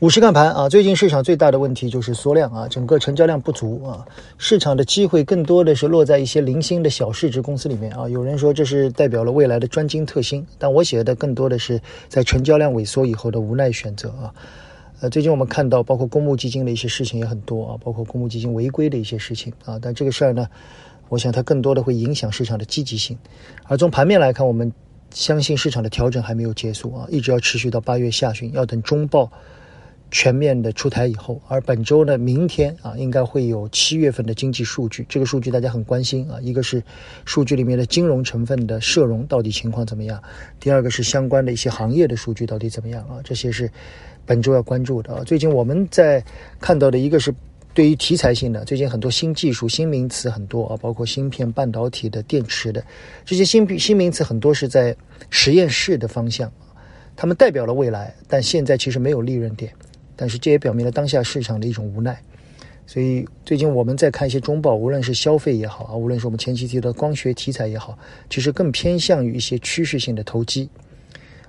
五十看盘啊，最近市场最大的问题就是缩量啊，整个成交量不足啊，市场的机会更多的是落在一些零星的小市值公司里面啊。有人说这是代表了未来的专精特新，但我写的更多的是在成交量萎缩以后的无奈选择啊。呃，最近我们看到包括公募基金的一些事情也很多啊，包括公募基金违规的一些事情啊，但这个事儿呢，我想它更多的会影响市场的积极性。而从盘面来看，我们相信市场的调整还没有结束啊，一直要持续到八月下旬，要等中报。全面的出台以后，而本周呢，明天啊，应该会有七月份的经济数据。这个数据大家很关心啊，一个是数据里面的金融成分的社融到底情况怎么样，第二个是相关的一些行业的数据到底怎么样啊，这些是本周要关注的啊。最近我们在看到的一个是对于题材性的，最近很多新技术、新名词很多啊，包括芯片、半导体的、电池的这些新新名词很多是在实验室的方向，他们代表了未来，但现在其实没有利润点。但是这也表明了当下市场的一种无奈，所以最近我们在看一些中报，无论是消费也好啊，无论是我们前期提到光学题材也好，其实更偏向于一些趋势性的投机，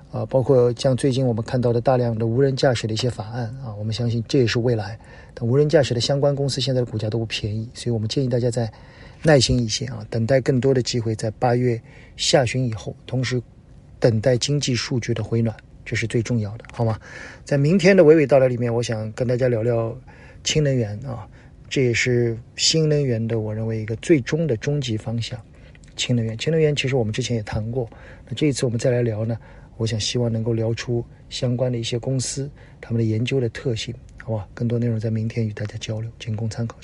啊，包括像最近我们看到的大量的无人驾驶的一些法案啊，我们相信这也是未来。但无人驾驶的相关公司现在的股价都不便宜，所以我们建议大家再耐心一些啊，等待更多的机会在八月下旬以后，同时等待经济数据的回暖。这是最重要的，好吗？在明天的娓娓道来里面，我想跟大家聊聊氢能源啊，这也是新能源的，我认为一个最终的终极方向。氢能源，氢能源其实我们之前也谈过，那这一次我们再来聊呢，我想希望能够聊出相关的一些公司他们的研究的特性，好吧？更多内容在明天与大家交流，仅供参考。